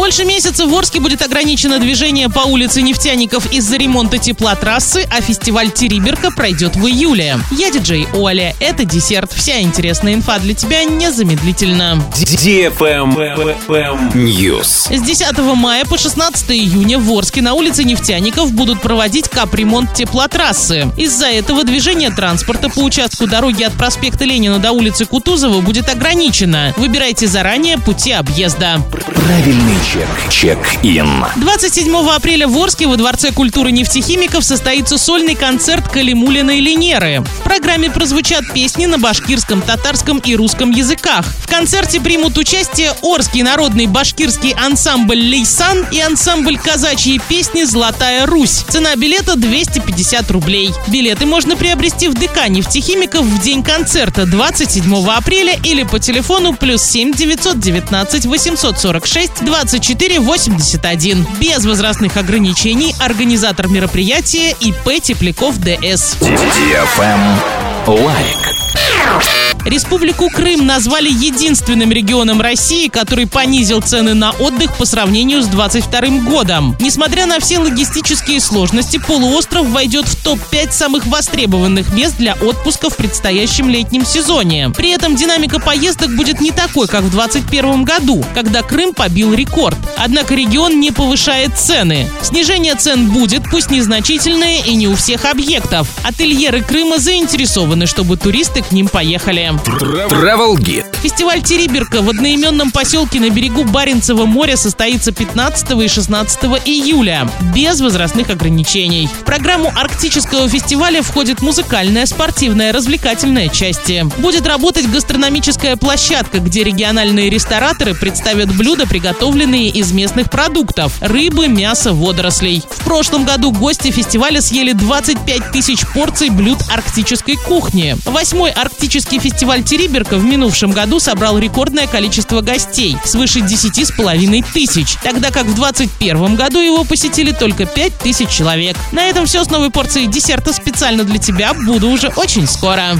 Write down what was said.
Больше месяца в Орске будет ограничено движение по улице нефтяников из-за ремонта теплотрассы, а фестиваль Териберка пройдет в июле. Я диджей Оля. Это десерт. Вся интересная инфа для тебя незамедлительно. News. С 10 мая по 16 июня в Орске на улице нефтяников будут проводить капремонт теплотрассы. Из-за этого движение транспорта по участку дороги от проспекта Ленина до улицы Кутузова будет ограничено. Выбирайте заранее пути объезда. Правильный чек. Чек-ин. 27 апреля в Орске во Дворце культуры нефтехимиков состоится сольный концерт Калимулина и Линеры. В программе прозвучат песни на башкирском, татарском и русском языках. В концерте примут участие Орский народный башкирский ансамбль «Лейсан» и ансамбль казачьей песни «Золотая Русь». Цена билета 250 рублей. Билеты можно приобрести в ДК нефтехимиков в день концерта 27 апреля или по телефону плюс 7 919 846 24 81. Без возрастных ограничений. Организатор мероприятия ИП Тепляков ДС. Лайк. Республику Крым назвали единственным регионом России, который понизил цены на отдых по сравнению с 2022 годом. Несмотря на все логистические сложности, полуостров войдет в топ-5 самых востребованных мест для отпуска в предстоящем летнем сезоне. При этом динамика поездок будет не такой, как в 2021 году, когда Крым побил рекорд. Однако регион не повышает цены. Снижение цен будет, пусть незначительное и не у всех объектов. Ательеры Крыма заинтересованы, чтобы туристы к ним поехали. Travel Guide. Фестиваль Териберка в одноименном поселке на берегу Баренцева моря состоится 15 и 16 июля, без возрастных ограничений. В программу арктического фестиваля входит музыкальная, спортивная, развлекательная части. Будет работать гастрономическая площадка, где региональные рестораторы представят блюда, приготовленные из местных продуктов – рыбы, мяса, водорослей. В прошлом году гости фестиваля съели 25 тысяч порций блюд арктической кухни. Восьмой арктический фестиваль Териберка в минувшем году собрал рекордное количество гостей – свыше 10 с половиной тысяч, тогда как в 2021 году его посетили только 5 тысяч человек. На этом все с новой порцией десерта специально для тебя. Буду уже очень скоро.